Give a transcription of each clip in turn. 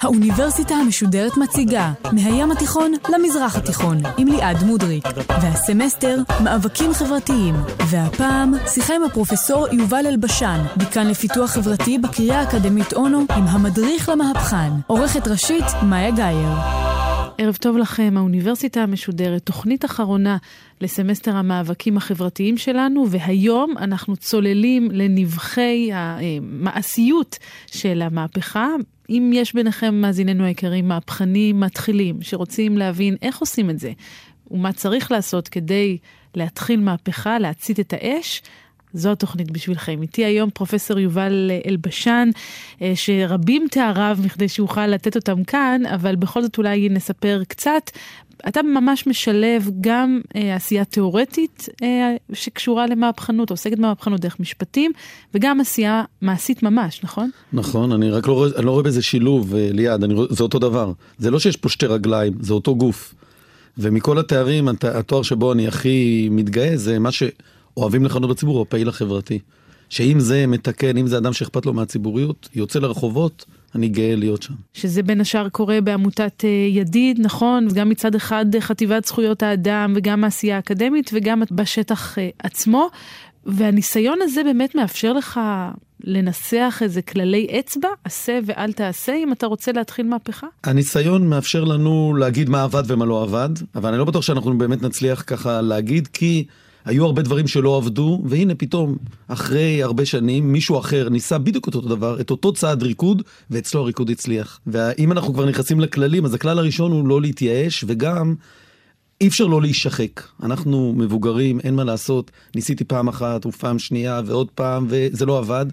האוניברסיטה המשודרת מציגה מהים התיכון למזרח התיכון עם ליעד מודריק והסמסטר מאבקים חברתיים. והפעם שיחה עם הפרופסור יובל אלבשן דיקן לפיתוח חברתי בקריה האקדמית אונו עם המדריך למהפכן עורכת ראשית מאיה גאייר ערב טוב לכם, האוניברסיטה המשודרת, תוכנית אחרונה לסמסטר המאבקים החברתיים שלנו, והיום אנחנו צוללים לנבכי המעשיות של המהפכה. אם יש ביניכם, מאזיננו היקרים, מהפכנים מתחילים, שרוצים להבין איך עושים את זה, ומה צריך לעשות כדי להתחיל מהפכה, להצית את האש, זו התוכנית בשבילכם. איתי היום פרופסור יובל אלבשן, אה, שרבים תאריו מכדי שאוכל לתת אותם כאן, אבל בכל זאת אולי נספר קצת. אתה ממש משלב גם אה, עשייה תיאורטית אה, שקשורה למהפכנות, עוסקת במהפכנות דרך משפטים, וגם עשייה מעשית ממש, נכון? נכון, אני רק לא אני לא רואה בזה שילוב, אה, ליעד, אני, זה אותו דבר. זה לא שיש פה שתי רגליים, זה אותו גוף. ומכל התארים, התואר שבו אני הכי מתגאה זה מה ש... אוהבים לכנות בציבור, הפעיל החברתי. שאם זה מתקן, אם זה אדם שאכפת לו מהציבוריות, יוצא לרחובות, אני גאה להיות שם. שזה בין השאר קורה בעמותת אה, ידיד, נכון? גם מצד אחד חטיבת זכויות האדם וגם העשייה האקדמית וגם בשטח אה, עצמו. והניסיון הזה באמת מאפשר לך לנסח איזה כללי אצבע, עשה ואל תעשה, אם אתה רוצה להתחיל מהפכה? הניסיון מאפשר לנו להגיד מה עבד ומה לא עבד, אבל אני לא בטוח שאנחנו באמת נצליח ככה להגיד, כי... היו הרבה דברים שלא עבדו, והנה פתאום, אחרי הרבה שנים, מישהו אחר ניסה בדיוק אותו דבר, את אותו צעד ריקוד, ואצלו הריקוד הצליח. ואם אנחנו כבר נכנסים לכללים, אז הכלל הראשון הוא לא להתייאש, וגם אי אפשר לא להישחק. אנחנו מבוגרים, אין מה לעשות, ניסיתי פעם אחת ופעם שנייה ועוד פעם, וזה לא עבד.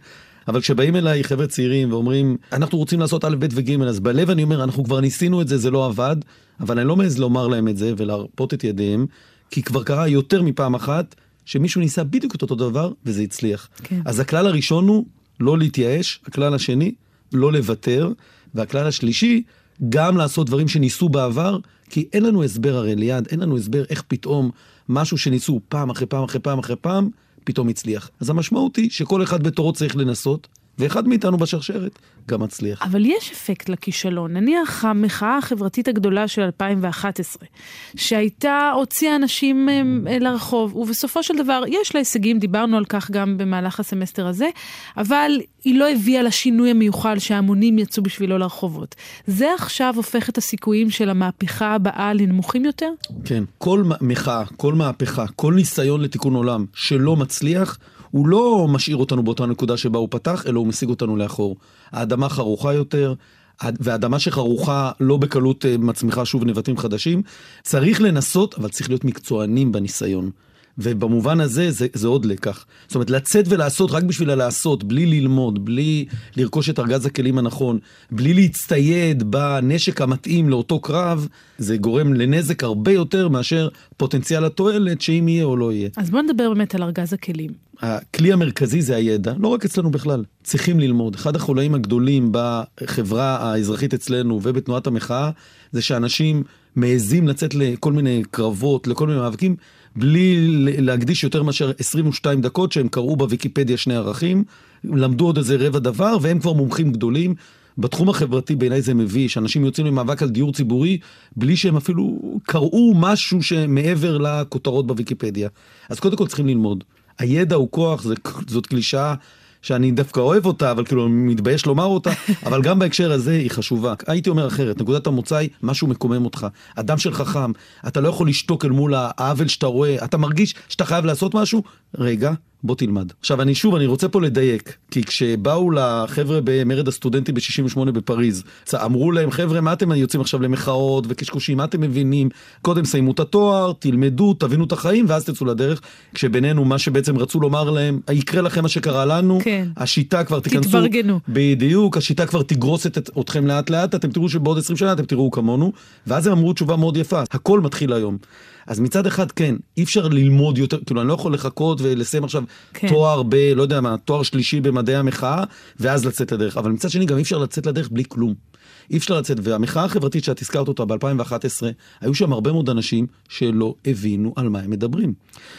אבל כשבאים אליי חבר'ה צעירים ואומרים, אנחנו רוצים לעשות א', ב' וג', אז בלב אני אומר, אנחנו כבר ניסינו את זה, זה לא עבד, אבל אני לא מעז לומר להם את זה ולהרפות את ידיהם, כי כבר קרה יותר מפעם אחת שמישהו ניסה בדיוק את אותו דבר וזה הצליח. כן. אז הכלל הראשון הוא לא להתייאש, הכלל השני, לא לוותר, והכלל השלישי, גם לעשות דברים שניסו בעבר, כי אין לנו הסבר הרי ליד, אין לנו הסבר איך פתאום משהו שניסו פעם אחרי פעם אחרי פעם אחרי פעם, פתאום הצליח. אז המשמעות היא שכל אחד בתורו צריך לנסות, ואחד מאיתנו בשרשרת גם מצליח. אבל יש אפקט לכישלון. נניח המחאה החברתית הגדולה של 2011, שהייתה, הוציאה אנשים אה, לרחוב, ובסופו של דבר יש לה הישגים, דיברנו על כך גם במהלך הסמסטר הזה, אבל היא לא הביאה לשינוי המיוחל שההמונים יצאו בשבילו לרחובות. זה עכשיו הופך את הסיכויים של המהפכה הבאה לנמוכים יותר? כן. כל מחאה, כל מהפכה, כל ניסיון לתיקון עולם שלא מצליח, הוא לא משאיר אותנו באותה נקודה שבה הוא פתח, אלא הוא משיג אותנו לאחור. האדמה חרוכה יותר, והאדמה שחרוכה לא בקלות אה, מצמיחה שוב נבטים חדשים. צריך לנסות, אבל צריך להיות מקצוענים בניסיון. ובמובן הזה זה, זה עוד לקח. זאת אומרת, לצאת ולעשות רק בשביל הלעשות, בלי ללמוד, בלי לרכוש את ארגז הכלים הנכון, בלי להצטייד בנשק המתאים לאותו קרב, זה גורם לנזק הרבה יותר מאשר פוטנציאל התועלת, שאם יהיה או לא יהיה. אז בוא נדבר באמת על ארגז הכלים. הכלי המרכזי זה הידע, לא רק אצלנו בכלל, צריכים ללמוד. אחד החולאים הגדולים בחברה האזרחית אצלנו ובתנועת המחאה, זה שאנשים מעזים לצאת לכל מיני קרבות, לכל מיני מאבקים, בלי להקדיש יותר מאשר 22 דקות שהם קראו בוויקיפדיה שני ערכים, למדו עוד איזה רבע דבר והם כבר מומחים גדולים. בתחום החברתי בעיניי זה מביש, אנשים יוצאים למאבק על דיור ציבורי בלי שהם אפילו קראו משהו שמעבר לכותרות בוויקיפדיה. אז קודם כל צריכים ללמוד. הידע הוא כוח, זאת קלישאה שאני דווקא אוהב אותה, אבל כאילו מתבייש לומר אותה, אבל גם בהקשר הזה היא חשובה. הייתי אומר אחרת, נקודת המוצא היא משהו מקומם אותך. אדם של חכם, אתה לא יכול לשתוק אל מול העוול שאתה רואה, אתה מרגיש שאתה חייב לעשות משהו, רגע, בוא תלמד. עכשיו אני שוב, אני רוצה פה לדייק, כי כשבאו לחבר'ה במרד הסטודנטים ב-68 בפריז, אמרו להם, חבר'ה, מה אתם יוצאים עכשיו למחאות וקשקושים, מה אתם מבינים? קודם סיימו את התואר, תלמדו, תבינו את החיים, ואז תצאו לדרך. כשבינינו, מה שבעצם רצו לומר להם, יקרה לכם מה שקרה לנו, כן. השיטה כבר תיכנסו... תתברגנו. בדיוק, השיטה כבר תגרוס את, אתכם לאט לאט, אתם תראו שבעוד 20 שנה אתם תראו כמונו, ואז הם אמרו תשובה מאוד יפה, הכל מתחיל היום. אז מצד אחד כן, אי אפשר ללמוד יותר, כאילו אני לא יכול לחכות ולסיים עכשיו כן. תואר ב... לא יודע מה, תואר שלישי במדעי המחאה, ואז לצאת לדרך. אבל מצד שני גם אי אפשר לצאת לדרך בלי כלום. אי אפשר לצאת. והמחאה החברתית שאת הזכרת אותה ב-2011, היו שם הרבה מאוד אנשים שלא הבינו על מה הם מדברים.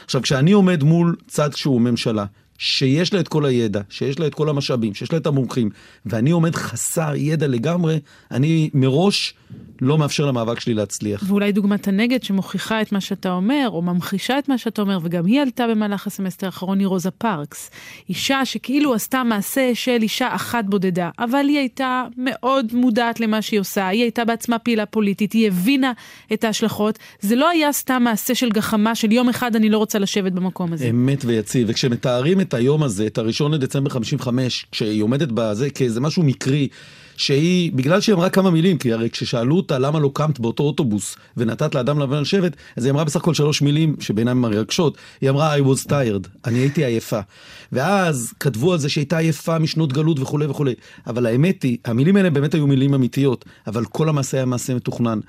עכשיו, כשאני עומד מול צד שהוא ממשלה, שיש לה את כל הידע, שיש לה את כל המשאבים, שיש לה את המומחים, ואני עומד חסר ידע לגמרי, אני מראש לא מאפשר למאבק שלי להצליח. ואולי דוגמת הנגד שמוכיחה את מה שאתה אומר, או ממחישה את מה שאתה אומר, וגם היא עלתה במהלך הסמסטר האחרון, היא רוזה פארקס. אישה שכאילו עשתה מעשה של אישה אחת בודדה, אבל היא הייתה מאוד מודעת למה שהיא עושה, היא הייתה בעצמה פעילה פוליטית, היא הבינה את ההשלכות. זה לא היה סתם מעשה של גחמה של יום אחד אני לא רוצה לשבת במקום הזה. אמת ויציב, וכשמתארים את היום הזה, את הראשון לדצמבר 55, כשהיא עומדת בזה כאיזה משהו מקרי, שהיא, בגלל שהיא אמרה כמה מילים, כי הרי כששאלו אותה למה לא קמת באותו אוטובוס ונתת לאדם לבן לשבת, אז היא אמרה בסך הכל שלוש מילים שבעיניי מרגשות, היא אמרה I was tired, אני הייתי עייפה. ואז כתבו על זה שהייתה עייפה משנות גלות וכולי וכולי, אבל האמת היא, המילים האלה באמת היו מילים אמיתיות, אבל כל המעשה היה מעשה מתוכנן.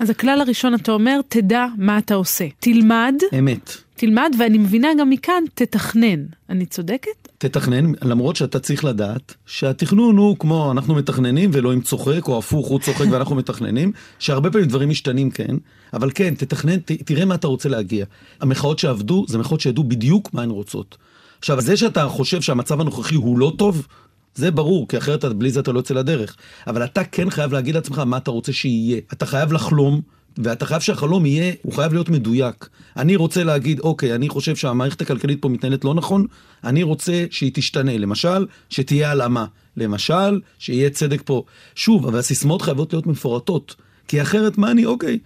אז הכלל הראשון אתה אומר, תדע מה אתה עושה. תלמד. אמת. תלמד, ואני מבינה גם מכאן, תתכנן. אני צודקת? תתכנן, למרות שאתה צריך לדעת שהתכנון הוא כמו אנחנו מתכננים ואלוהים צוחק, או הפוך, הוא צוחק ואנחנו מתכננים, שהרבה פעמים דברים משתנים, כן, אבל כן, תתכנן, ת, תראה מה אתה רוצה להגיע. המחאות שעבדו, זה מחאות שידעו בדיוק מה הן רוצות. עכשיו, זה שאתה חושב שהמצב הנוכחי הוא לא טוב, זה ברור, כי אחרת בלי זה אתה לא יוצא לדרך. אבל אתה כן חייב להגיד לעצמך מה אתה רוצה שיהיה. אתה חייב לחלום, ואתה חייב שהחלום יהיה, הוא חייב להיות מדויק. אני רוצה להגיד, אוקיי, אני חושב שהמערכת הכלכלית פה מתנהלת לא נכון, אני רוצה שהיא תשתנה. למשל, שתהיה הלאמה. למשל, שיהיה צדק פה. שוב, אבל הסיסמאות חייבות להיות מפורטות. כי אחרת, מה אני, אוקיי.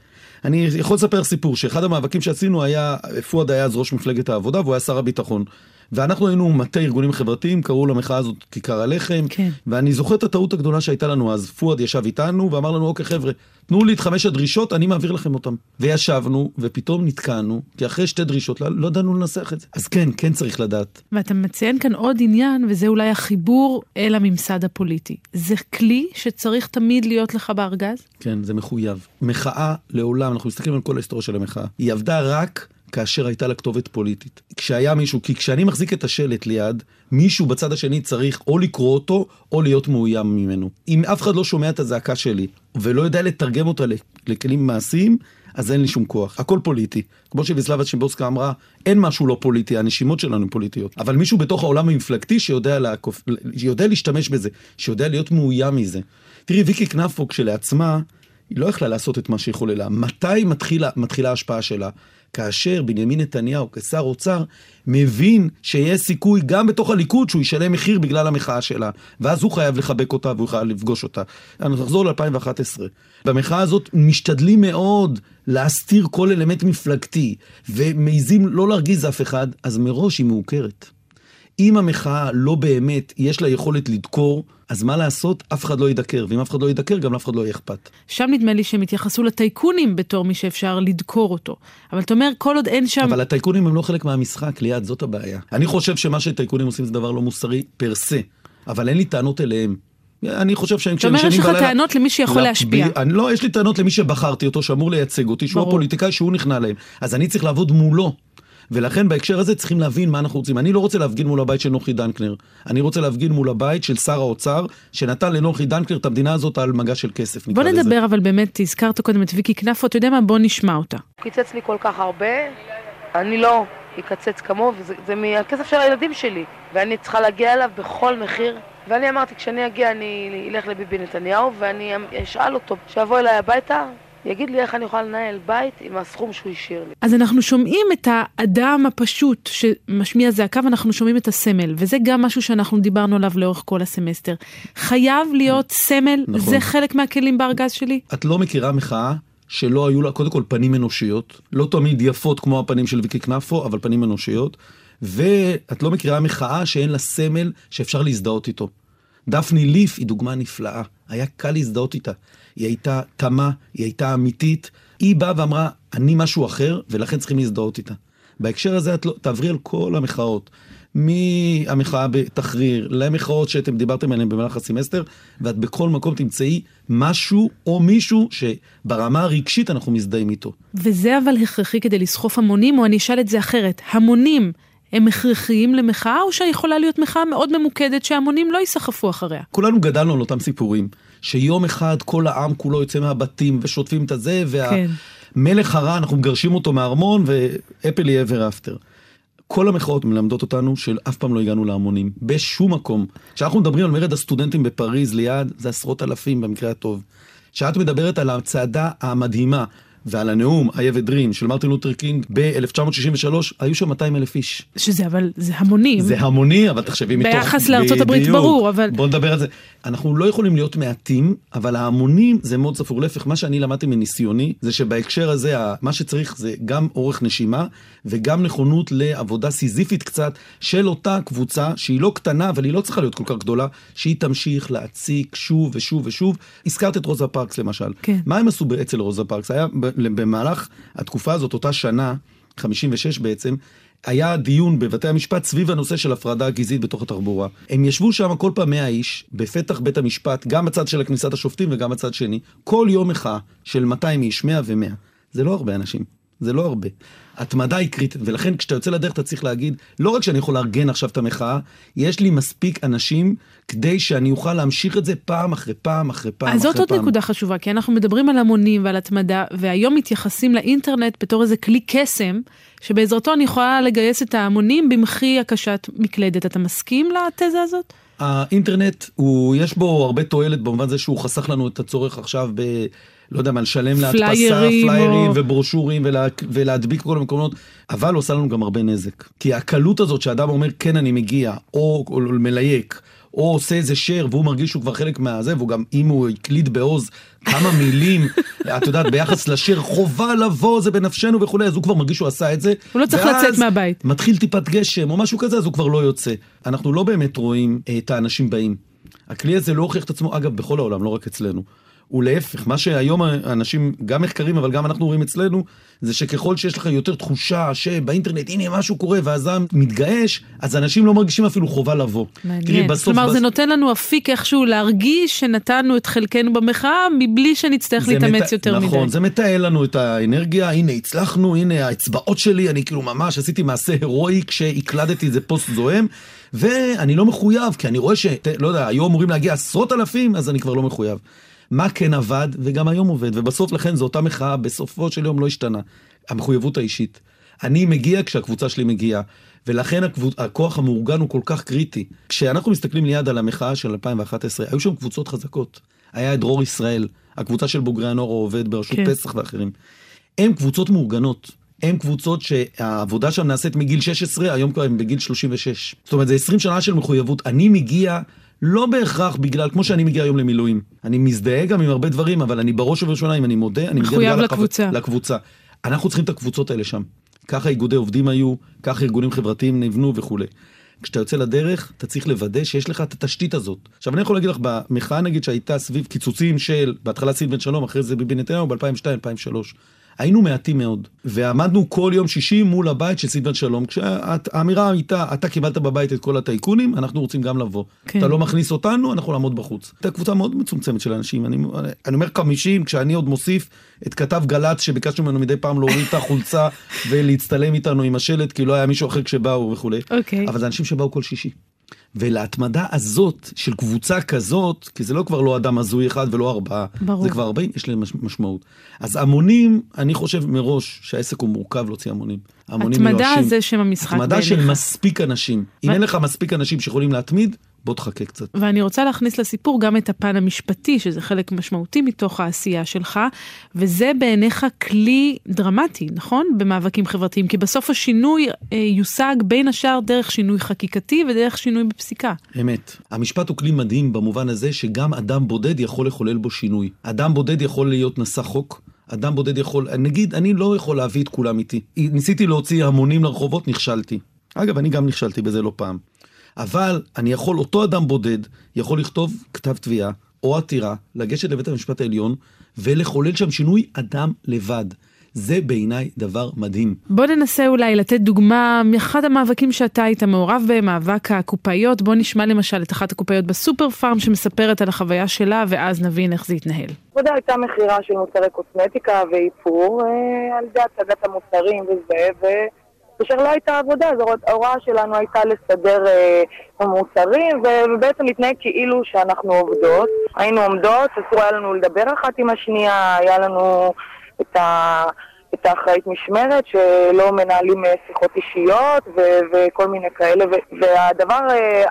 אני יכול לספר סיפור, שאחד המאבקים שעשינו היה, פואד היה אז ראש מפלגת העבודה והוא היה שר הביטחון. ואנחנו היינו מטה ארגונים חברתיים, קראו למחאה הזאת כיכר הלחם. כן. ואני זוכר את הטעות הגדולה שהייתה לנו אז. פואד ישב איתנו ואמר לנו, אוקיי חבר'ה, תנו לי את חמש הדרישות, אני מעביר לכם אותן. וישבנו, ופתאום נתקענו, כי אחרי שתי דרישות לא, לא ידענו לנסח את זה. אז כן, כן צריך לדעת. ואתה מציין כאן עוד עניין, וזה אולי החיבור אל הממסד הפוליטי. זה כלי שצריך תמיד להיות לך בארגז? כן, זה מחויב. מחאה לעולם, אנחנו מסתכלים על כל ההיסטוריה של המחאה, היא עבדה רק כאשר הייתה לה כתובת פוליטית. כשהיה מישהו, כי כשאני מחזיק את השלט ליד, מישהו בצד השני צריך או לקרוא אותו, או להיות מאוים ממנו. אם אף אחד לא שומע את הזעקה שלי, ולא יודע לתרגם אותה לכלים מעשיים, אז אין לי שום כוח. הכל פוליטי. כמו שוויסלבה שימבוסקה אמרה, אין משהו לא פוליטי, הנשימות שלנו הן פוליטיות. אבל מישהו בתוך העולם המפלגתי שיודע, לעקוף, שיודע להשתמש בזה, שיודע להיות מאוים מזה. תראי, ויקי קנפו כשלעצמה, היא לא יכלה לעשות את מה שהיא חוללה. מתי מתחילה, מתחילה ההשפעה שלה? כאשר בנימין נתניהו כשר אוצר מבין שיש סיכוי גם בתוך הליכוד שהוא ישלם מחיר בגלל המחאה שלה ואז הוא חייב לחבק אותה והוא חייב לפגוש אותה. אנחנו נחזור ל-2011. במחאה הזאת משתדלים מאוד להסתיר כל אלמנט מפלגתי ומעיזים לא להרגיז אף אחד, אז מראש היא מעוקרת. אם המחאה לא באמת, יש לה יכולת לדקור, אז מה לעשות? אף אחד לא ידקר, ואם אף אחד לא ידקר, גם לאף אחד לא יהיה אכפת. שם נדמה לי שהם התייחסו לטייקונים בתור מי שאפשר לדקור אותו. אבל אתה אומר, כל עוד אין שם... אבל הטייקונים הם לא חלק מהמשחק, ליעד, זאת הבעיה. אני חושב שמה שטייקונים עושים זה דבר לא מוסרי פר סה, אבל אין לי טענות אליהם. אני חושב שהם כשהם ישנים בלילה... זאת אומרת, יש לך טענות למי שיכול להשפיע. אני, לא, יש לי טענות למי שבחרתי אותו, שאמור לייצג אותי, שהוא הפוליטיקאי שהוא נכנע להם. אז אני צריך לעבוד מולו. ולכן בהקשר הזה צריכים להבין מה אנחנו רוצים. אני לא רוצה להפגין מול הבית של נוחי דנקנר, אני רוצה להפגין מול הבית של שר האוצר, שנתן לנוחי דנקנר את המדינה הזאת על מגע של כסף, בוא נדבר לזה. אבל באמת, הזכרת קודם את ויקי כנפו, אתה יודע מה? בוא נשמע אותה. קיצץ לי כל כך הרבה, אני לא אקצץ כמוהו, וזה מהכסף של הילדים שלי, ואני צריכה להגיע אליו בכל מחיר. ואני אמרתי, כשאני אגיע אני אלך לביבי נתניהו ואני אשאל אותו, שיבוא אליי הביתה, יגיד לי איך אני יכולה לנהל בית עם הסכום שהוא השאיר לי. אז אנחנו שומעים את האדם הפשוט שמשמיע זעקה ואנחנו שומעים את הסמל, וזה גם משהו שאנחנו דיברנו עליו לאורך כל הסמסטר. חייב להיות סמל, נכון. זה חלק מהכלים בארגז שלי? את לא מכירה מחאה שלא היו לה קודם כל פנים אנושיות, לא תמיד יפות כמו הפנים של ויקי כנפו, אבל פנים אנושיות, ואת לא מכירה מחאה שאין לה סמל שאפשר להזדהות איתו. דפני ליף היא דוגמה נפלאה, היה קל להזדהות איתה. היא הייתה תמה, היא הייתה אמיתית. היא באה ואמרה, אני משהו אחר, ולכן צריכים להזדהות איתה. בהקשר הזה את לא, תעברי על כל המחאות. מהמחאה בתחריר, למחאות שאתם דיברתם עליהן במהלך הסמסטר, ואת בכל מקום תמצאי משהו או מישהו שברמה הרגשית אנחנו מזדהים איתו. וזה אבל הכרחי כדי לסחוף המונים, או אני אשאל את זה אחרת, המונים הם הכרחיים למחאה, או שיכולה להיות מחאה מאוד ממוקדת שהמונים לא ייסחפו אחריה? כולנו גדלנו על אותם סיפורים, שיום אחד כל העם כולו יוצא מהבתים ושוטפים את הזה, והמלך כן. הרע, אנחנו מגרשים אותו מהארמון, ואפל יהיה ever after. כל המחאות מלמדות אותנו שאף פעם לא הגענו להמונים, בשום מקום. כשאנחנו מדברים על מרד הסטודנטים בפריז ליד, זה עשרות אלפים במקרה הטוב. כשאת מדברת על הצעדה המדהימה ועל הנאום, I have a dream, של מרטין לותר קינג ב-1963, היו שם 200 אלף איש. שזה אבל, זה המונים. זה המוני, אבל תחשבי מתוך... ביחס לארצות הברית ברור, אבל... בוא נדבר על זה. אנחנו לא יכולים להיות מעטים, אבל ההמונים זה מאוד ספור. להפך, מה שאני למדתי מניסיוני, זה שבהקשר הזה, מה שצריך זה גם אורך נשימה, וגם נכונות לעבודה סיזיפית קצת, של אותה קבוצה, שהיא לא קטנה, אבל היא לא צריכה להיות כל כך גדולה, שהיא תמשיך להציק שוב ושוב ושוב. הזכרת את רוזה פארקס למשל. כן. מה הם עשו אצל רוזה פארקס? היה במהלך התקופה הזאת, אותה שנה, 56 בעצם, היה דיון בבתי המשפט סביב הנושא של הפרדה גזעית בתוך התחבורה. הם ישבו שם כל פעם 100 איש, בפתח בית המשפט, גם בצד של כניסת השופטים וגם בצד שני, כל יום מחאה של 200 איש, 100 ו-100. זה לא הרבה אנשים, זה לא הרבה. התמדה היא קריטית, ולכן כשאתה יוצא לדרך אתה צריך להגיד, לא רק שאני יכול לארגן עכשיו את המחאה, יש לי מספיק אנשים כדי שאני אוכל להמשיך את זה פעם אחרי פעם אחרי פעם אחרי פעם. אז זאת עוד נקודה חשובה, כי אנחנו מדברים על המונים ועל התמדה, והיום מתייחסים לאינטרנט בתור איזה כלי קסם, שבעזרתו אני יכולה לגייס את ההמונים במחי הקשת מקלדת. אתה מסכים לתזה הזאת? האינטרנט, הוא, יש בו הרבה תועלת במובן זה שהוא חסך לנו את הצורך עכשיו ב... לא יודע מה, לשלם להדפסה, פליירים או... וברושורים ולה, ולהדביק כל המקומות, אבל הוא עושה לנו גם הרבה נזק. כי הקלות הזאת שאדם אומר כן אני מגיע, או, או מלייק, או עושה איזה share והוא מרגיש שהוא כבר חלק מהזה, והוא גם, אם הוא הקליד בעוז כמה מילים, את יודעת, ביחס לשיר, חובה לבוא, זה בנפשנו וכולי, אז הוא כבר מרגיש שהוא עשה את זה. הוא לא צריך לצאת מהבית. מתחיל טיפת גשם או משהו כזה, אז הוא כבר לא יוצא. אנחנו לא באמת רואים אה, את האנשים באים. הכלי הזה לא הוכיח את עצמו, אגב, בכל העולם, לא רק אצלנו. ולהפך, מה שהיום אנשים, גם מחקרים, אבל גם אנחנו רואים אצלנו, זה שככל שיש לך יותר תחושה שבאינטרנט, הנה משהו קורה, והזעם מתגעש, אז אנשים לא מרגישים אפילו חובה לבוא. מעניין. בסוף, כלומר, בס... זה נותן לנו אפיק איכשהו להרגיש שנתנו את חלקנו במחאה, מבלי שנצטרך להתאמץ מת... יותר נכון, מדי. נכון, זה מתעל לנו את האנרגיה, הנה הצלחנו, הנה האצבעות שלי, אני כאילו ממש עשיתי מעשה הירואי כשהקלדתי איזה פוסט זוהם. ואני לא מחויב, כי אני רואה ש... לא יודע, היו אמורים להגיע עשרות אלפים, אז אני כבר לא מחויב. מה כן עבד, וגם היום עובד, ובסוף לכן זו אותה מחאה, בסופו של יום לא השתנה. המחויבות האישית. אני מגיע כשהקבוצה שלי מגיעה, ולכן הקבוצ... הכוח המאורגן הוא כל כך קריטי. כשאנחנו מסתכלים ליד על המחאה של 2011, היו שם קבוצות חזקות. היה את דרור ישראל, הקבוצה של בוגרי הנוער העובד בראשות כן. פסח ואחרים. הם קבוצות מאורגנות. הם קבוצות שהעבודה שם נעשית מגיל 16, היום כבר הם בגיל 36. זאת אומרת, זה 20 שנה של מחויבות. אני מגיע לא בהכרח בגלל, כמו שאני מגיע היום למילואים. אני מזדהה גם עם הרבה דברים, אבל אני בראש ובראשונה, אם אני מודה, אני מגיע בגלל לקבוצה. החו... לקבוצה. אנחנו צריכים את הקבוצות האלה שם. ככה איגודי עובדים היו, ככה ארגונים חברתיים נבנו וכולי. כשאתה יוצא לדרך, אתה צריך לוודא שיש לך את התשתית הזאת. עכשיו, אני יכול להגיד לך, במחאה נגיד שהייתה סביב קיצוצים של, בהתחלה סילבן שלום, אחרי זה ביבי נתניהו, ב-2002-2003. היינו מעטים מאוד, ועמדנו כל יום שישי מול הבית של סילבן שלום, כשהאמירה הייתה, אתה קיבלת בבית את כל הטייקונים, אנחנו רוצים גם לבוא. כן. אתה לא מכניס אותנו, אנחנו נעמוד בחוץ. הייתה קבוצה מאוד מצומצמת של אנשים, אני, אני אומר 50, כשאני עוד מוסיף את כתב גל"צ שביקשנו ממנו מדי פעם להוריד את החולצה ולהצטלם איתנו עם השלט, כי לא היה מישהו אחר כשבאו וכולי. אוקיי. אבל זה אנשים שבאו כל שישי. ולהתמדה הזאת של קבוצה כזאת, כי זה לא כבר לא אדם הזוי אחד ולא ארבעה, ברור. זה כבר ארבעים, יש להם משמעות. אז המונים, אני חושב מראש שהעסק הוא מורכב להוציא המונים. המונים התמדה מיואשים. זה שם המשחק בעיניך. התמדה של מספיק אנשים. אם אין לך מספיק אנשים שיכולים להתמיד, בוא תחכה קצת. ואני רוצה להכניס לסיפור גם את הפן המשפטי, שזה חלק משמעותי מתוך העשייה שלך, וזה בעיניך כלי דרמטי, נכון? במאבקים חברתיים, כי בסוף השינוי אה, יושג בין השאר דרך שינוי חקיקתי ודרך שינוי בפסיקה. אמת. המשפט הוא כלי מדהים במובן הזה שגם אדם בודד יכול לחולל בו שינוי. אדם בודד יכול להיות נשא חוק. אדם בודד יכול, נגיד, אני לא יכול להביא את כולם איתי. ניסיתי להוציא המונים לרחובות, נכשלתי. אגב, אני גם נכשלתי בזה לא פעם. אבל אני יכול, אותו אדם בודד, יכול לכתוב כתב תביעה או עתירה, לגשת לבית המשפט העליון ולחולל שם שינוי אדם לבד. זה בעיניי דבר מדהים. בוא ננסה אולי לתת דוגמה מאחד המאבקים שאתה היית מעורב בהם, מאבק הקופאיות. בוא נשמע למשל את אחת הקופאיות בסופר פארם שמספרת על החוויה שלה, ואז נבין איך זה יתנהל. עבודה הייתה מכירה של מוצרי קוסמטיקה ואיפור אה, על ידי הצגת המוצרים וזה, ו... כאשר לא הייתה עבודה, אז ההוראה שלנו הייתה לסדר אה, מוצרים ובעצם להתנהג כאילו שאנחנו עובדות. היינו עומדות, אסור היה לנו לדבר אחת עם השנייה, היה לנו את ה... את האחראית משמרת, שלא מנהלים אה, שיחות אישיות ו- וכל מיני כאלה. ו- והדבר,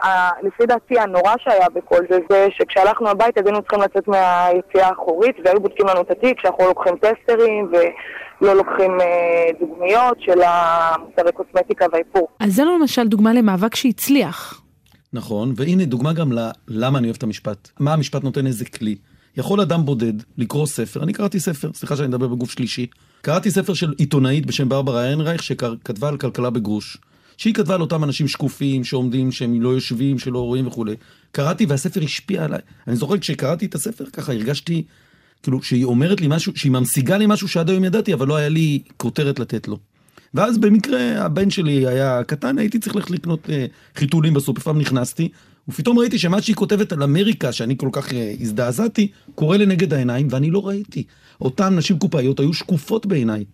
אה, לפי דעתי, הנורא שהיה בכל זה, זה שכשהלכנו הביתה, היינו צריכים לצאת מהיציאה האחורית, והיו בודקים לנו את התיק, שאנחנו לא לוקחים טסטרים, ולא לוקחים אה, דוגמיות של המוצרי קוסמטיקה והאיפור. אז זה למשל דוגמה למאבק שהצליח. נכון, והנה דוגמה גם ללמה אני אוהב את המשפט. מה המשפט נותן איזה כלי. יכול אדם בודד לקרוא ספר, אני קראתי ספר, סליחה שאני מדבר בגוף שלישי, קראתי ספר של עיתונאית בשם ברברה איינרייך שכתבה על כלכלה בגרוש. שהיא כתבה על אותם אנשים שקופים שעומדים, שהם לא יושבים, שלא רואים וכולי. קראתי והספר השפיע עליי. אני זוכר כשקראתי את הספר ככה הרגשתי, כאילו, שהיא אומרת לי משהו, שהיא ממשיגה לי משהו שעד היום ידעתי, אבל לא היה לי כותרת לתת לו. ואז במקרה הבן שלי היה קטן, הייתי צריך ללכת לקנות אה, חיתולים בסופר, פעם נכנסתי, ופתאום ראיתי שמה שהיא כותבת על אמריקה, שאני כל כך אה, הזדעזעתי, קורה לנגד העיניים, ואני לא ראיתי. אותן נשים קופאיות היו שקופות בעיניי.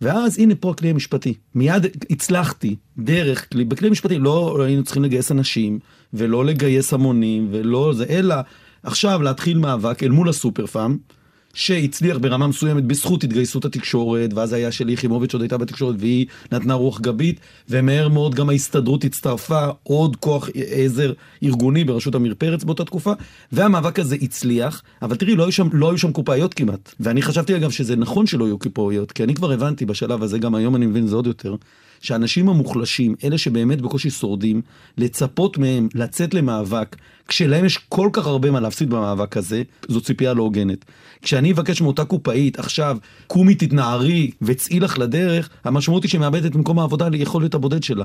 ואז הנה פה הכלי המשפטי. מיד הצלחתי, דרך כלי, בכלי המשפטי, לא היינו צריכים לגייס אנשים, ולא לגייס המונים, ולא זה, אלא עכשיו להתחיל מאבק אל מול הסופר פארם. שהצליח ברמה מסוימת בזכות התגייסות התקשורת, ואז היה שלי יחימוביץ' עוד הייתה בתקשורת והיא נתנה רוח גבית, ומהר מאוד גם ההסתדרות הצטרפה, עוד כוח עזר ארגוני בראשות עמיר פרץ באותה תקופה, והמאבק הזה הצליח, אבל תראי, לא היו שם, לא היו שם קופאיות כמעט. ואני חשבתי אגב שזה נכון שלא יהיו קופאיות, כי אני כבר הבנתי בשלב הזה, גם היום אני מבין זה עוד יותר, שהאנשים המוחלשים, אלה שבאמת בקושי שורדים, לצפות מהם לצאת למאבק, כשלהם יש כל כך הרבה מה להפסיד במאבק הזה, זו ציפייה לא הוגנת. כשאני אבקש מאותה קופאית, עכשיו, קומי תתנערי וצאי לך לדרך, המשמעות היא שמאבדת את מקום העבודה ליכולת הבודד שלה.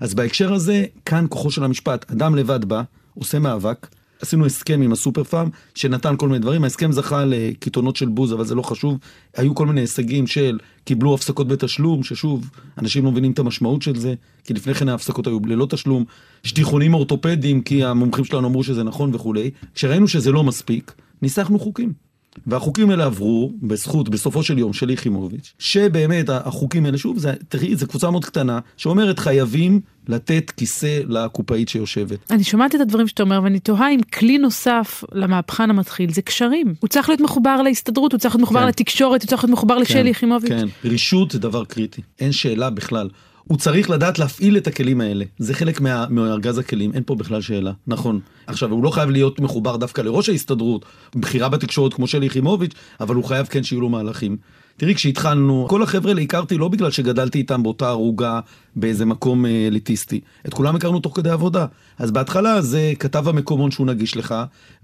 אז בהקשר הזה, כאן כוחו של המשפט. אדם לבד בא, עושה מאבק, עשינו הסכם עם הסופר פארם שנתן כל מיני דברים, ההסכם זכה לקיתונות של בוז אבל זה לא חשוב, היו כל מיני הישגים של קיבלו הפסקות בתשלום, ששוב, אנשים לא מבינים את המשמעות של זה, כי לפני כן ההפסקות היו ללא תשלום, שטיחונים אורתופדיים כי המומחים שלנו אמרו שזה נכון וכולי, כשראינו שזה לא מספיק, ניסחנו חוקים. והחוקים האלה עברו בזכות, בסופו של יום, של יחימוביץ', שבאמת החוקים האלה, שוב, זה, תראי, זו קבוצה מאוד קטנה, שאומרת חייבים לתת כיסא לקופאית שיושבת. אני שומעת את הדברים שאתה אומר, ואני תוהה אם כלי נוסף למהפכן המתחיל זה קשרים. הוא צריך להיות מחובר להסתדרות, הוא צריך להיות מחובר כן. לתקשורת, הוא צריך להיות מחובר כן, לשלי יחימוביץ'. כן, רישות זה דבר קריטי, אין שאלה בכלל. הוא צריך לדעת להפעיל את הכלים האלה. זה חלק מה, מארגז הכלים, אין פה בכלל שאלה. נכון. עכשיו, הוא לא חייב להיות מחובר דווקא לראש ההסתדרות, בחירה בתקשורת כמו שלי יחימוביץ', אבל הוא חייב כן שיהיו לו מהלכים. תראי, כשהתחלנו, כל החבר'ה הכרתי לא בגלל שגדלתי איתם באותה ערוגה באיזה מקום אה, אליטיסטי. את כולם הכרנו תוך כדי עבודה. אז בהתחלה זה כתב המקומון שהוא נגיש לך,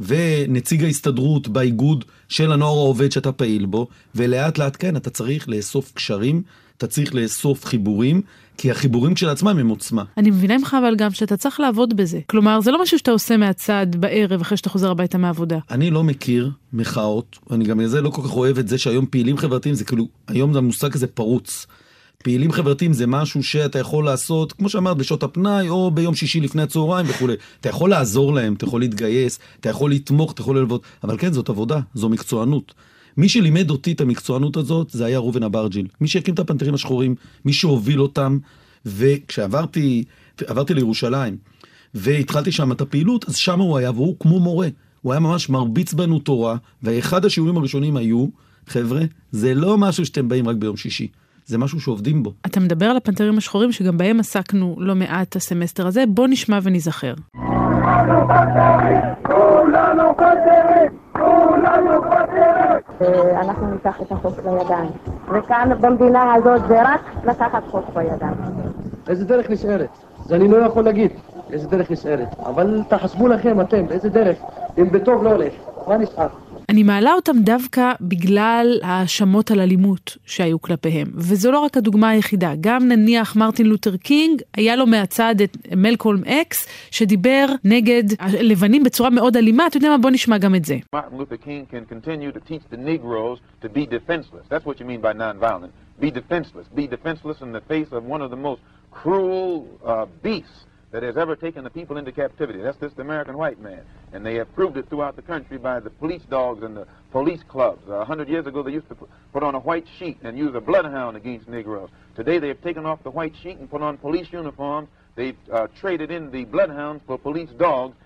ונציג ההסתדרות באיגוד של הנוער העובד שאתה פעיל בו, ולאט לאט כן, אתה צריך לאסוף קשרים, אתה צריך לאסוף חיבורים, כי החיבורים כשלעצמם הם עוצמה. אני מבינה ממך אבל גם שאתה צריך לעבוד בזה. כלומר, זה לא משהו שאתה עושה מהצד בערב אחרי שאתה חוזר הביתה מהעבודה. אני לא מכיר מחאות, אני גם לזה לא כל כך אוהב את זה שהיום פעילים חברתיים זה כאילו, היום המושג הזה פרוץ. פעילים חברתיים זה משהו שאתה יכול לעשות, כמו שאמרת, בשעות הפנאי או ביום שישי לפני הצהריים וכולי. אתה יכול לעזור להם, אתה יכול להתגייס, אתה יכול לתמוך, אתה יכול ללוות, אבל כן, זאת עבודה, זו מקצוענות. מי שלימד אותי את המקצוענות הזאת זה היה ראובן אברג'יל. מי שהקים את הפנתרים השחורים, מי שהוביל אותם, וכשעברתי עברתי לירושלים והתחלתי שם את הפעילות, אז שם הוא היה, והוא כמו מורה. הוא היה ממש מרביץ בנו תורה, ואחד השיעורים הראשונים היו, חבר'ה, זה לא משהו שאתם באים רק ביום שישי. זה משהו שעובדים בו. אתה מדבר על הפנתרים השחורים שגם בהם עסקנו לא מעט הסמסטר הזה, בוא נשמע ונזכר. כולנו פנתרים! כולנו פנתרים! אנחנו ניקח את החוק לידיים. וכאן במדינה הזאת זה רק לקחת חוק בידיים. איזה דרך נשארת? זה אני לא יכול להגיד, איזה דרך נשארת. אבל תחשבו לכם אתם, איזה דרך. אם בטוב לא הולך, מה נשאר? אני מעלה אותם דווקא בגלל האשמות על אלימות שהיו כלפיהם. וזו לא רק הדוגמה היחידה, גם נניח מרטין לותר קינג, היה לו מהצד את מלקולם אקס, שדיבר נגד הלבנים בצורה מאוד אלימה, אתה יודע מה? בוא נשמע גם את זה. Be defenseless. Be defenseless in the face of one of the most cruel uh, beasts that has ever taken the people into captivity. That's this American white man. And they have proved it throughout the country by the police dogs and the police clubs. A hundred years ago, they used to put on a white sheet and use a bloodhound against Negroes. Today, they have taken off the white sheet and put on police uniforms. They've uh, traded in the bloodhounds for police dogs,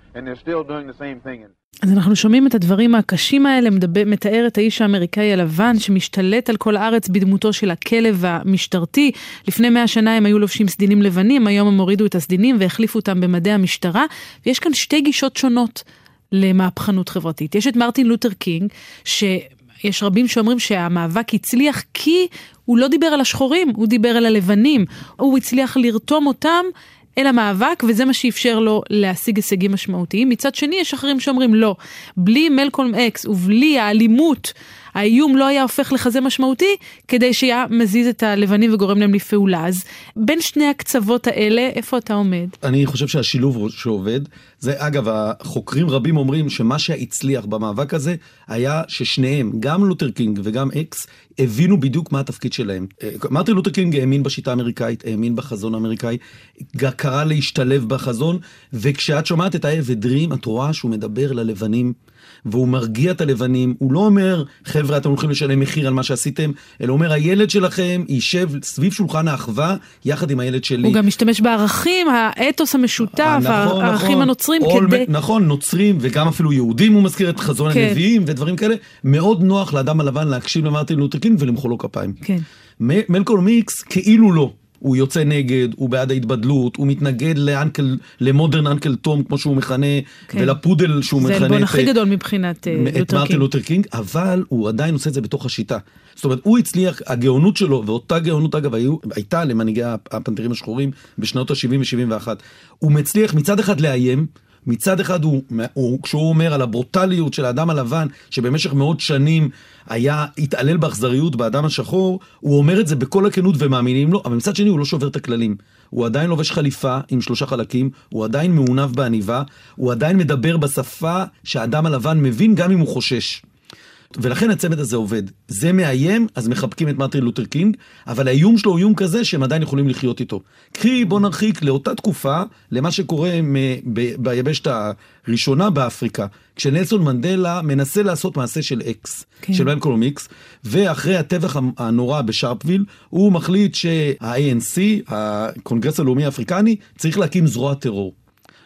אז אנחנו שומעים את הדברים הקשים האלה, מדבר, מתאר את האיש האמריקאי הלבן שמשתלט על כל הארץ בדמותו של הכלב המשטרתי. לפני מאה שנה הם היו לובשים סדינים לבנים, היום הם הורידו את הסדינים והחליפו אותם במדי המשטרה, ויש כאן שתי גישות שונות למהפכנות חברתית. יש את מרטין לותר קינג, שיש רבים שאומרים שהמאבק הצליח כי הוא לא דיבר על השחורים, הוא דיבר על הלבנים. הוא הצליח לרתום אותם אל המאבק, וזה מה שאפשר לו להשיג הישגים משמעותיים. מצד שני, יש אחרים שאומרים לא, בלי מלקולם אקס ובלי האלימות, האיום לא היה הופך לכזה משמעותי, כדי שהיה מזיז את הלבנים וגורם להם לפעולה. אז בין שני הקצוות האלה, איפה אתה עומד? אני חושב שהשילוב שעובד, זה אגב, החוקרים רבים אומרים שמה שהצליח במאבק הזה, היה ששניהם, גם לותר קינג וגם אקס, הבינו בדיוק מה התפקיד שלהם. מרטין לותר קינג האמין בשיטה האמריקאית, האמין בחזון האמריקאי, קרא להשתלב בחזון, וכשאת שומעת את ה I have a dream, את רואה שהוא מדבר ללבנים. והוא מרגיע את הלבנים, הוא לא אומר, חבר'ה, אתם הולכים לשלם מחיר על מה שעשיתם, אלא אומר, הילד שלכם יישב סביב שולחן האחווה, יחד עם הילד שלי. הוא גם משתמש בערכים, האתוס המשותף, נכון, הערכים נכון. הנוצרים, all, כדי... נכון, נוצרים, וגם אפילו יהודים, הוא מזכיר את חזון כן. הנביאים ודברים כאלה. מאוד נוח לאדם הלבן להקשיב למרטין לותר קינג ולמחוא לו כפיים. כן. מ- מלקולם איקס כאילו לא. הוא יוצא נגד, הוא בעד ההתבדלות, הוא מתנגד ל uncle, ל modern Uncle Tom, כמו שהוא מכנה, כן. ולפודל שהוא זה מכנה העלבון את, הכי גדול מבחינת אה, את לותר מרטין קינג. לותר קינג, אבל הוא עדיין עושה את זה בתוך השיטה. זאת אומרת, הוא הצליח, הגאונות שלו, ואותה גאונות אגב היו, הייתה למנהיגי הפנתרים השחורים בשנות ה-70 ו-71. הוא מצליח מצד אחד לאיים, מצד אחד הוא, הוא, כשהוא אומר על הברוטליות של האדם הלבן, שבמשך מאות שנים היה, התעלל באכזריות באדם השחור, הוא אומר את זה בכל הכנות ומאמינים לו, אבל מצד שני הוא לא שובר את הכללים. הוא עדיין לובש חליפה עם שלושה חלקים, הוא עדיין מעונב בעניבה, הוא עדיין מדבר בשפה שהאדם הלבן מבין גם אם הוא חושש. ולכן הצמד הזה עובד. זה מאיים, אז מחבקים את מרטין לותר קינג, אבל האיום שלו הוא איום כזה שהם עדיין יכולים לחיות איתו. קחי, בוא נרחיק לאותה תקופה, למה שקורה ב- ביבשת הראשונה באפריקה, כשנלסון מנדלה מנסה לעשות מעשה של אקס, כן. של מלקולום איקס, ואחרי הטבח הנורא בשרפוויל, הוא מחליט שה-ANC, הקונגרס הלאומי האפריקני, צריך להקים זרוע טרור.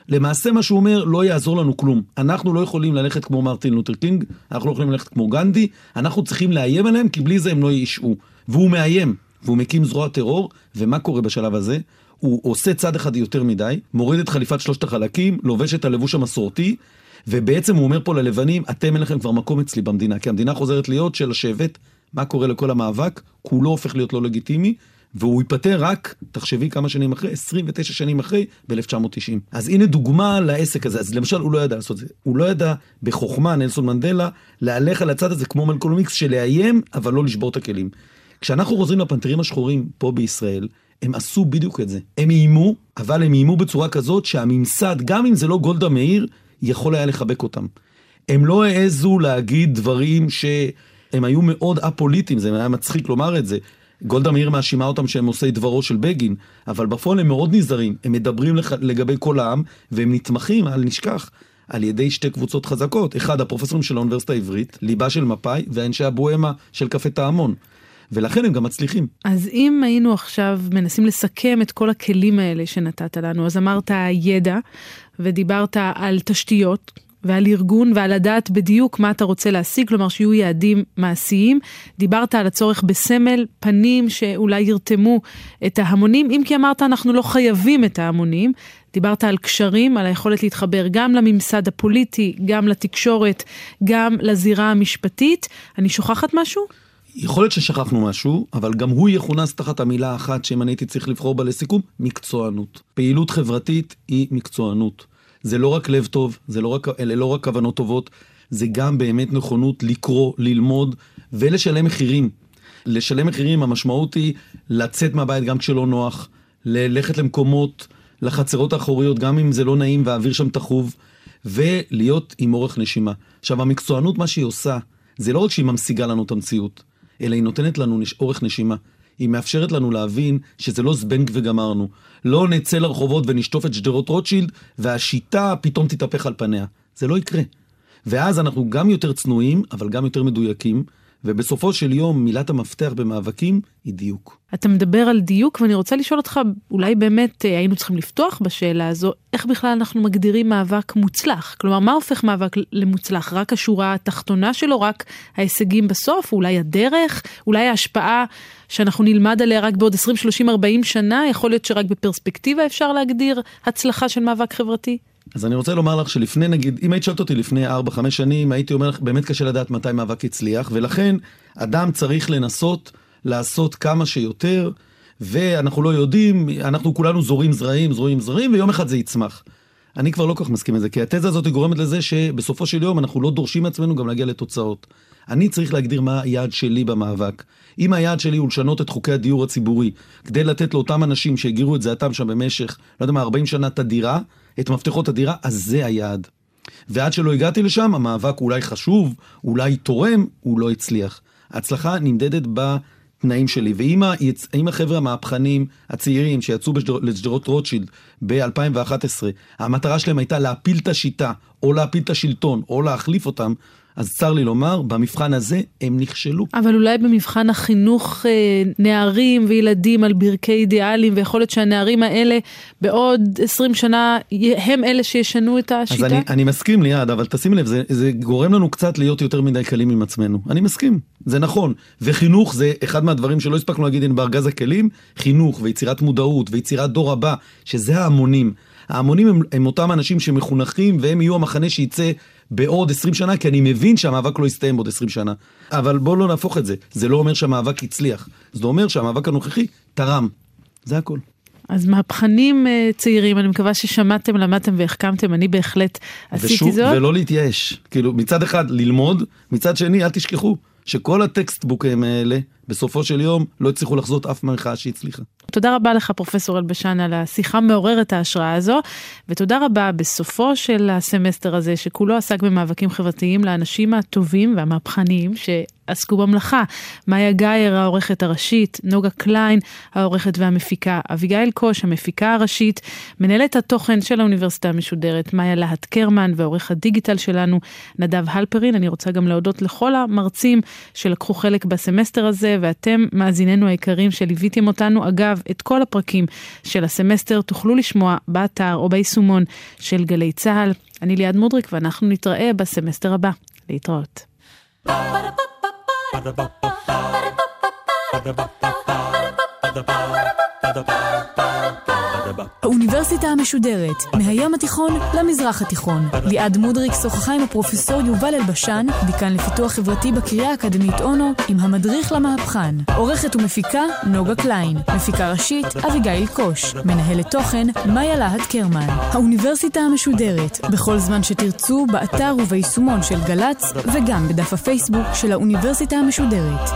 למעשה מה שהוא אומר, לא יעזור לנו כלום. אנחנו לא יכולים ללכת כמו מרטין לותר קינג, אנחנו לא יכולים ללכת כמו גנדי, אנחנו צריכים לאיים עליהם, כי בלי זה הם לא ישעו. והוא מאיים, והוא מקים זרוע טרור, ומה קורה בשלב הזה? הוא עושה צעד אחד יותר מדי, מוריד את חליפת שלושת החלקים, לובש את הלבוש המסורתי, ובעצם הוא אומר פה ללבנים, אתם אין לכם כבר מקום אצלי במדינה, כי המדינה חוזרת להיות של השבט, מה קורה לכל המאבק? כולו הופך להיות לא לגיטימי, והוא ייפטר רק, תחשבי כמה שנים אחרי, 29 שנים אחרי, ב-1990. אז הנה דוגמה לעסק הזה. אז למשל, הוא לא ידע לעשות את זה. הוא לא ידע בחוכמה, נלסון מנדלה, להלך על הצד הזה כמו מלקולם איקס, של לאיים, אבל לא לשבור את הכלים. כשאנחנו חוזרים לפנתרים השחורים פה בישראל, הם עשו בדיוק את זה. הם איימו, אבל הם איימו בצורה כזאת שהממסד, גם אם זה לא גולדה מאיר, יכול היה לחבק אותם. הם לא העזו להגיד דברים שהם היו מאוד א-פוליטיים, זה היה מצחיק לומר את זה. גולדה מאיר מאשימה אותם שהם עושי דברו של בגין, אבל בפועל הם מאוד נזהרים, הם מדברים לח... לגבי כל העם, והם נתמכים, אל נשכח, על ידי שתי קבוצות חזקות. אחד, הפרופסורים של האוניברסיטה העברית, ליבה של מפא"י, ואנשי הבוהמה של קפה טעמון. ולכן הם גם מצליחים. אז אם היינו עכשיו מנסים לסכם את כל הכלים האלה שנתת לנו, אז אמרת ידע, ודיברת על תשתיות, ועל ארגון ועל לדעת בדיוק מה אתה רוצה להשיג, כלומר שיהיו יעדים מעשיים. דיברת על הצורך בסמל, פנים שאולי ירתמו את ההמונים, אם כי אמרת אנחנו לא חייבים את ההמונים. דיברת על קשרים, על היכולת להתחבר גם לממסד הפוליטי, גם לתקשורת, גם לזירה המשפטית. אני שוכחת משהו? יכול להיות ששכחנו משהו, אבל גם הוא יכונס תחת המילה האחת שאם אני הייתי צריך לבחור בה לסיכום, מקצוענות. פעילות חברתית היא מקצוענות. זה לא רק לב טוב, זה לא רק, אלה לא רק כוונות טובות, זה גם באמת נכונות לקרוא, ללמוד ולשלם מחירים. לשלם מחירים, המשמעות היא לצאת מהבית גם כשלא נוח, ללכת למקומות, לחצרות האחוריות, גם אם זה לא נעים והאוויר שם תחוב, ולהיות עם אורך נשימה. עכשיו, המקצוענות, מה שהיא עושה, זה לא רק שהיא ממשיגה לנו את המציאות, אלא היא נותנת לנו. אורך נשימה. היא מאפשרת לנו להבין שזה לא זבנג וגמרנו. לא נצא לרחובות ונשטוף את שדרות רוטשילד, והשיטה פתאום תתהפך על פניה. זה לא יקרה. ואז אנחנו גם יותר צנועים, אבל גם יותר מדויקים, ובסופו של יום מילת המפתח במאבקים היא דיוק. אתה מדבר על דיוק ואני רוצה לשאול אותך, אולי באמת אה, היינו צריכים לפתוח בשאלה הזו, איך בכלל אנחנו מגדירים מאבק מוצלח? כלומר, מה הופך מאבק למוצלח? רק השורה התחתונה שלו, רק ההישגים בסוף, אולי הדרך, אולי ההשפעה שאנחנו נלמד עליה רק בעוד 20, 30, 40 שנה, יכול להיות שרק בפרספקטיבה אפשר להגדיר הצלחה של מאבק חברתי? אז אני רוצה לומר לך שלפני נגיד, אם היית שואלת אותי לפני 4-5 שנים, הייתי אומר לך, באמת קשה לדעת מתי מאבק הצליח, ולכן אדם צריך לנסות לעשות כמה שיותר, ואנחנו לא יודעים, אנחנו כולנו זורים זרעים, זורים זרעים, ויום אחד זה יצמח. אני כבר לא כל כך מסכים עם זה, כי התזה הזאת גורמת לזה שבסופו של יום אנחנו לא דורשים מעצמנו גם להגיע לתוצאות. אני צריך להגדיר מה היעד שלי במאבק. אם היעד שלי הוא לשנות את חוקי הדיור הציבורי, כדי לתת לאותם אנשים שהגירו את זעתם שם במשך, לא יודע מה, 40 שנה את הדירה, את מפתחות הדירה, אז זה היעד. ועד שלא הגעתי לשם, המאבק אולי חשוב, אולי תורם, הוא לא הצליח. ההצלחה נמדדת בתנאים שלי. ואם החבר'ה המהפכנים הצעירים שיצאו לשדרות רוטשילד ב-2011, המטרה שלהם הייתה להפיל את השיטה, או להפיל את השלטון, או להחליף אותם, אז צר לי לומר, במבחן הזה הם נכשלו. אבל אולי במבחן החינוך אה, נערים וילדים על ברכי אידיאלים, ויכול להיות שהנערים האלה בעוד 20 שנה הם אלה שישנו את השיטה? אז אני, אני מסכים ליעד, אבל תשימי לב, זה, זה גורם לנו קצת להיות יותר מדי קלים עם עצמנו. אני מסכים, זה נכון. וחינוך זה אחד מהדברים שלא הספקנו להגיד הנה בארגז הכלים, חינוך ויצירת מודעות ויצירת דור הבא, שזה ההמונים. ההמונים הם, הם אותם אנשים שמחונכים והם יהיו המחנה שייצא בעוד 20 שנה, כי אני מבין שהמאבק לא יסתיים בעוד 20 שנה. אבל בואו לא נהפוך את זה. זה לא אומר שהמאבק הצליח. זה אומר שהמאבק הנוכחי תרם. זה הכל. אז מהפכנים uh, צעירים, אני מקווה ששמעתם, למדתם והחכמתם, אני בהחלט עשיתי ושוב, זאת. ולא להתייאש. כאילו, מצד אחד ללמוד, מצד שני, אל תשכחו שכל הטקסטבוקים האלה, בסופו של יום, לא הצליחו לחזות אף מחאה שהצליחה. תודה רבה לך, פרופסור אלבשן, על השיחה מעוררת ההשראה הזו, ותודה רבה בסופו של הסמסטר הזה, שכולו עסק במאבקים חברתיים לאנשים הטובים והמהפכניים, ש... עסקו במלאכה. מאיה גאייר העורכת הראשית, נוגה קליין העורכת והמפיקה, אביגיל קוש המפיקה הראשית, מנהלת התוכן של האוניברסיטה המשודרת, מאיה להט קרמן ועורך הדיגיטל שלנו, נדב הלפרין. אני רוצה גם להודות לכל המרצים שלקחו חלק בסמסטר הזה, ואתם, מאזיננו היקרים שליוויתם אותנו. אגב, את כל הפרקים של הסמסטר תוכלו לשמוע באתר או ביישומון של גלי צה"ל. אני ליעד מודריק ואנחנו נתראה בסמסטר הבא. להתראות. Ba-da-ba-ba. האוניברסיטה המשודרת, מהים התיכון למזרח התיכון. ליעד מודריק שוחחה עם הפרופסור יובל אלבשן, דיקן לפיתוח חברתי בקריה האקדמית אונו, עם המדריך למהפכן. עורכת ומפיקה, נוגה קליין. מפיקה ראשית, אביגיל קוש. מנהלת תוכן, מאיה להט קרמן. האוניברסיטה המשודרת, בכל זמן שתרצו, באתר וביישומון של גל"צ, וגם בדף הפייסבוק של האוניברסיטה המשודרת.